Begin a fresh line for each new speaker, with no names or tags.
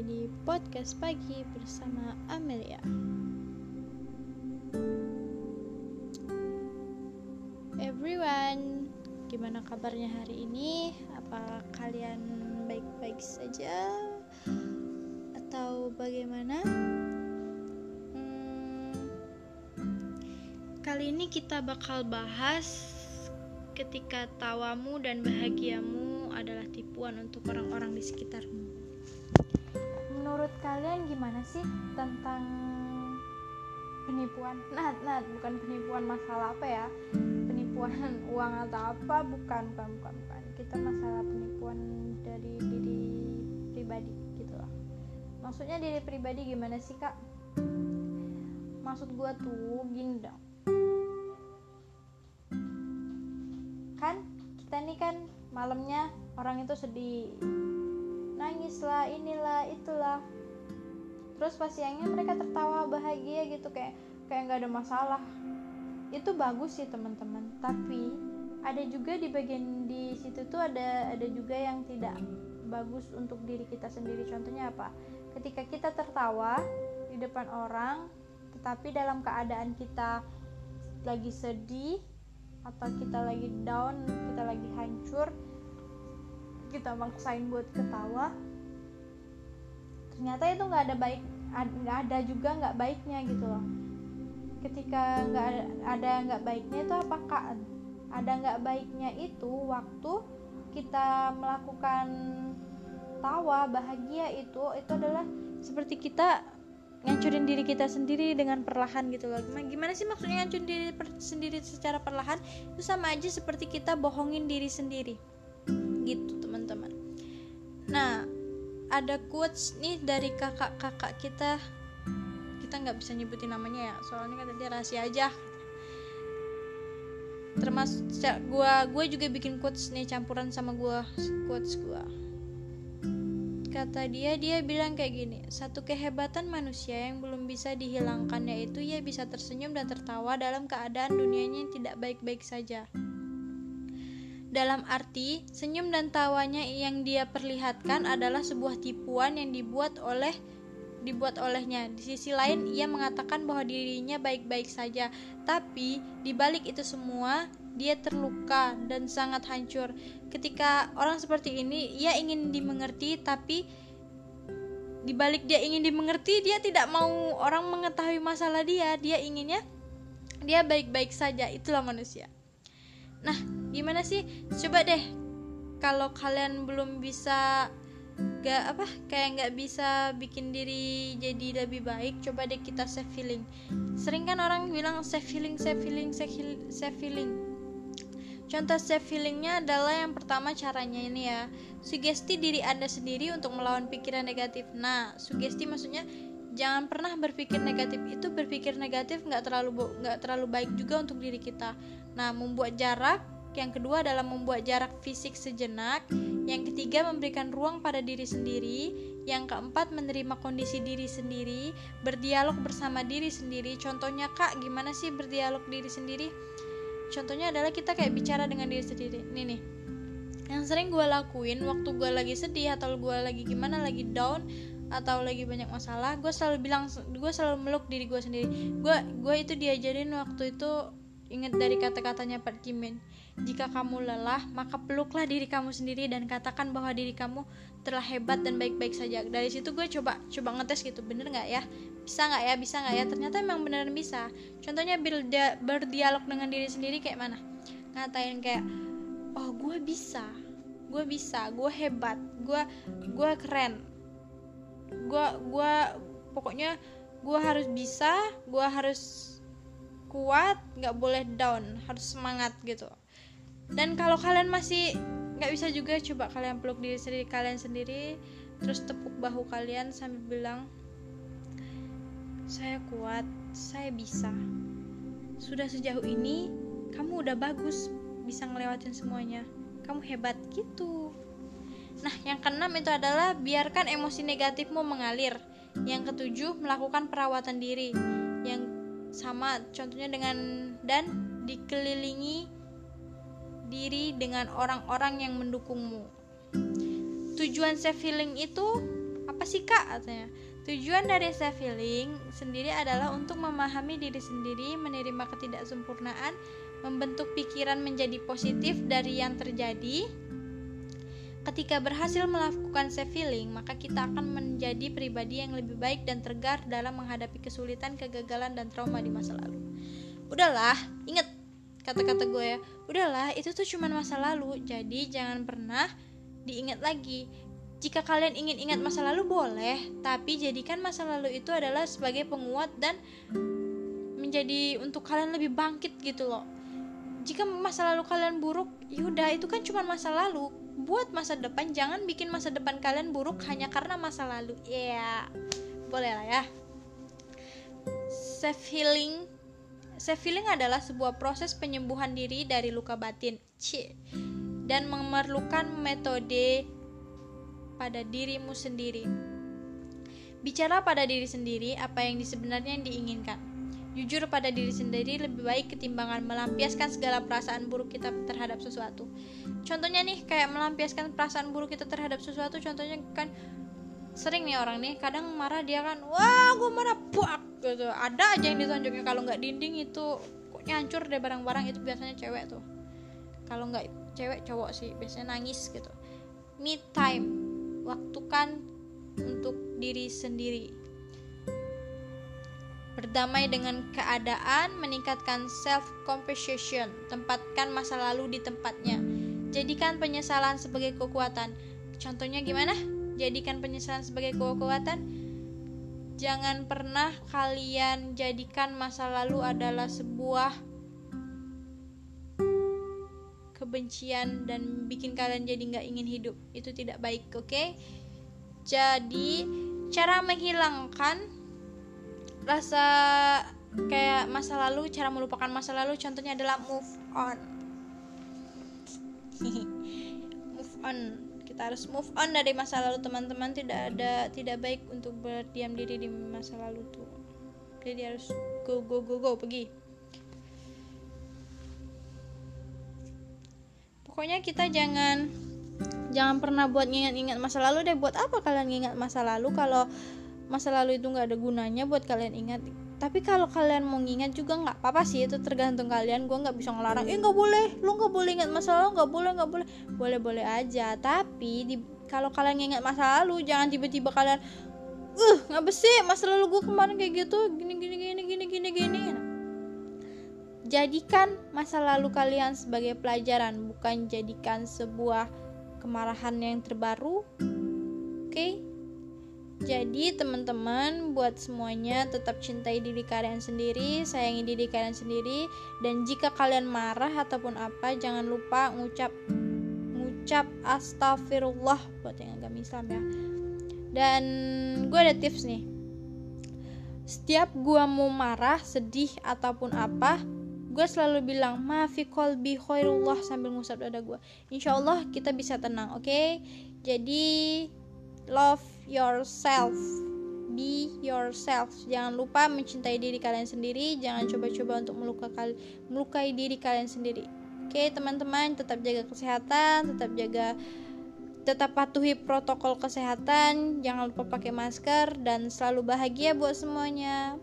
di podcast pagi bersama Amelia. Everyone, gimana kabarnya hari ini? Apa kalian baik-baik saja atau bagaimana? Hmm, kali ini kita bakal bahas ketika tawamu dan bahagiamu adalah tipuan untuk orang-orang di sekitarmu. Menurut kalian gimana sih tentang penipuan? Nah, nah bukan penipuan masalah apa ya? Penipuan uang atau apa? Bukan, bukan, bukan, bukan. Kita masalah penipuan dari diri pribadi gitu loh. Maksudnya diri pribadi gimana sih kak? Maksud gua tuh gini dong kan kita nih kan malamnya orang itu sedih nangis lah inilah itulah. Terus pas siangnya mereka tertawa bahagia gitu kayak kayak nggak ada masalah. Itu bagus sih teman-teman. Tapi ada juga di bagian di situ tuh ada ada juga yang tidak bagus untuk diri kita sendiri. Contohnya apa? Ketika kita tertawa di depan orang tetapi dalam keadaan kita lagi sedih atau kita lagi down kita lagi hancur kita maksain buat ketawa ternyata itu nggak ada baik nggak ada juga nggak baiknya gitu loh. Ketika nggak ada nggak baiknya itu apakah ada nggak baiknya itu waktu kita melakukan tawa bahagia itu itu adalah seperti kita ngancurin diri kita sendiri dengan perlahan gitu loh. Gimana, sih maksudnya ngancurin diri per, sendiri secara perlahan? Itu sama aja seperti kita bohongin diri sendiri. Gitu teman-teman. Nah ada quotes nih dari kakak-kakak kita. Kita nggak bisa nyebutin namanya ya soalnya kata dia rahasia aja. Termasuk gue gue juga bikin quotes nih campuran sama gue quotes gue Kata dia, dia bilang kayak gini, satu kehebatan manusia yang belum bisa dihilangkan yaitu ia bisa tersenyum dan tertawa dalam keadaan dunianya yang tidak baik-baik saja. Dalam arti, senyum dan tawanya yang dia perlihatkan adalah sebuah tipuan yang dibuat oleh dibuat olehnya. Di sisi lain, ia mengatakan bahwa dirinya baik-baik saja, tapi di balik itu semua, dia terluka dan sangat hancur. Ketika orang seperti ini, ia ingin dimengerti, tapi di balik dia ingin dimengerti, dia tidak mau orang mengetahui masalah dia. Dia inginnya dia baik-baik saja. Itulah manusia. Nah, gimana sih? Coba deh, kalau kalian belum bisa gak apa kayak nggak bisa bikin diri jadi lebih baik coba deh kita save feeling. Sering kan orang bilang save feeling save feeling save feeling. Contoh save feelingnya adalah yang pertama caranya ini ya. Sugesti diri anda sendiri untuk melawan pikiran negatif. Nah sugesti maksudnya jangan pernah berpikir negatif. Itu berpikir negatif nggak terlalu nggak terlalu baik juga untuk diri kita. Nah membuat jarak yang kedua adalah membuat jarak fisik sejenak yang ketiga, memberikan ruang pada diri sendiri. Yang keempat, menerima kondisi diri sendiri, berdialog bersama diri sendiri. Contohnya, Kak, gimana sih berdialog diri sendiri? Contohnya adalah kita kayak bicara dengan diri sendiri. Nih nih. Yang sering gue lakuin waktu gue lagi sedih atau gue lagi gimana, lagi down atau lagi banyak masalah, gue selalu bilang, gue selalu meluk diri gue sendiri. Gue gue itu diajarin waktu itu ingat dari kata-katanya Pak Jimin jika kamu lelah, maka peluklah diri kamu sendiri dan katakan bahwa diri kamu telah hebat dan baik-baik saja. Dari situ gue coba coba ngetes gitu, bener nggak ya? Bisa nggak ya? Bisa nggak ya? Ternyata emang beneran bisa. Contohnya berdia berdialog dengan diri sendiri kayak mana? Ngatain kayak, oh gue bisa, gue bisa, gue hebat, gue gue keren, gue gue pokoknya gue harus bisa, gue harus kuat, nggak boleh down, harus semangat gitu. Dan kalau kalian masih nggak bisa juga coba kalian peluk diri sendiri kalian sendiri terus tepuk bahu kalian sambil bilang saya kuat saya bisa. Sudah sejauh ini kamu udah bagus bisa ngelewatin semuanya. Kamu hebat gitu. Nah yang keenam itu adalah biarkan emosi negatifmu mengalir. Yang ketujuh melakukan perawatan diri. Yang sama contohnya dengan dan dikelilingi diri dengan orang-orang yang mendukungmu. Tujuan self healing itu apa sih kak katanya tujuan dari self healing sendiri adalah untuk memahami diri sendiri menerima ketidaksempurnaan membentuk pikiran menjadi positif dari yang terjadi Ketika berhasil melakukan self healing, maka kita akan menjadi pribadi yang lebih baik dan tegar dalam menghadapi kesulitan, kegagalan, dan trauma di masa lalu. Udahlah, inget kata-kata gue ya. Udahlah, itu tuh cuma masa lalu. Jadi jangan pernah diingat lagi. Jika kalian ingin ingat masa lalu boleh, tapi jadikan masa lalu itu adalah sebagai penguat dan menjadi untuk kalian lebih bangkit gitu loh. Jika masa lalu kalian buruk, yaudah itu kan cuma masa lalu. Buat masa depan, jangan bikin masa depan kalian buruk hanya karena masa lalu. Ya, yeah. boleh lah ya. Self healing Self healing adalah sebuah proses penyembuhan diri dari luka batin. Cie dan memerlukan metode pada dirimu sendiri. Bicara pada diri sendiri apa yang sebenarnya yang diinginkan. Jujur pada diri sendiri lebih baik ketimbangan melampiaskan segala perasaan buruk kita terhadap sesuatu. Contohnya nih kayak melampiaskan perasaan buruk kita terhadap sesuatu contohnya kan sering nih orang nih kadang marah dia kan wah gue marah buak gitu ada aja yang ditonjoknya kalau nggak dinding itu kok nyancur deh barang-barang itu biasanya cewek tuh kalau nggak cewek cowok sih biasanya nangis gitu me time waktu kan untuk diri sendiri. Berdamai dengan keadaan, meningkatkan self compassion, tempatkan masa lalu di tempatnya. Jadikan penyesalan sebagai kekuatan. Contohnya gimana? Jadikan penyesalan sebagai kekuatan. Jangan pernah kalian jadikan masa lalu adalah sebuah kebencian dan bikin kalian jadi nggak ingin hidup itu tidak baik oke okay? jadi cara menghilangkan rasa kayak masa lalu cara melupakan masa lalu contohnya adalah move on. Move on. Kita harus move on dari masa lalu teman-teman. Tidak ada tidak baik untuk berdiam diri di masa lalu tuh. Jadi harus go go go go pergi. Pokoknya kita jangan jangan pernah buat ngingat-ingat masa lalu deh. Buat apa kalian ingat masa lalu kalau masa lalu itu nggak ada gunanya buat kalian ingat tapi kalau kalian mau ngingat juga nggak apa-apa sih itu tergantung kalian gue nggak bisa ngelarang eh nggak boleh lu nggak boleh ingat masa lalu nggak boleh nggak boleh boleh boleh aja tapi di, kalau kalian ingat masa lalu jangan tiba-tiba kalian uh nggak bersih masa lalu gue kemarin kayak gitu gini gini gini gini gini gini Jadikan masa lalu kalian sebagai pelajaran, bukan jadikan sebuah kemarahan yang terbaru. Oke? Okay? Jadi, teman-teman, buat semuanya tetap cintai diri kalian sendiri, sayangi diri kalian sendiri, dan jika kalian marah ataupun apa, jangan lupa ngucap ngucap astagfirullah buat yang agak Islam ya. Dan gue ada tips nih. Setiap gue mau marah, sedih ataupun apa, gue selalu bilang maafi kolbi khairullah sambil ngusap dada gue insya Allah kita bisa tenang oke okay? jadi love yourself. Be yourself. Jangan lupa mencintai diri kalian sendiri. Jangan coba-coba untuk melukai, melukai diri kalian sendiri. Oke okay, teman-teman tetap jaga kesehatan tetap jaga tetap patuhi protokol kesehatan. Jangan lupa pakai masker dan selalu bahagia buat semuanya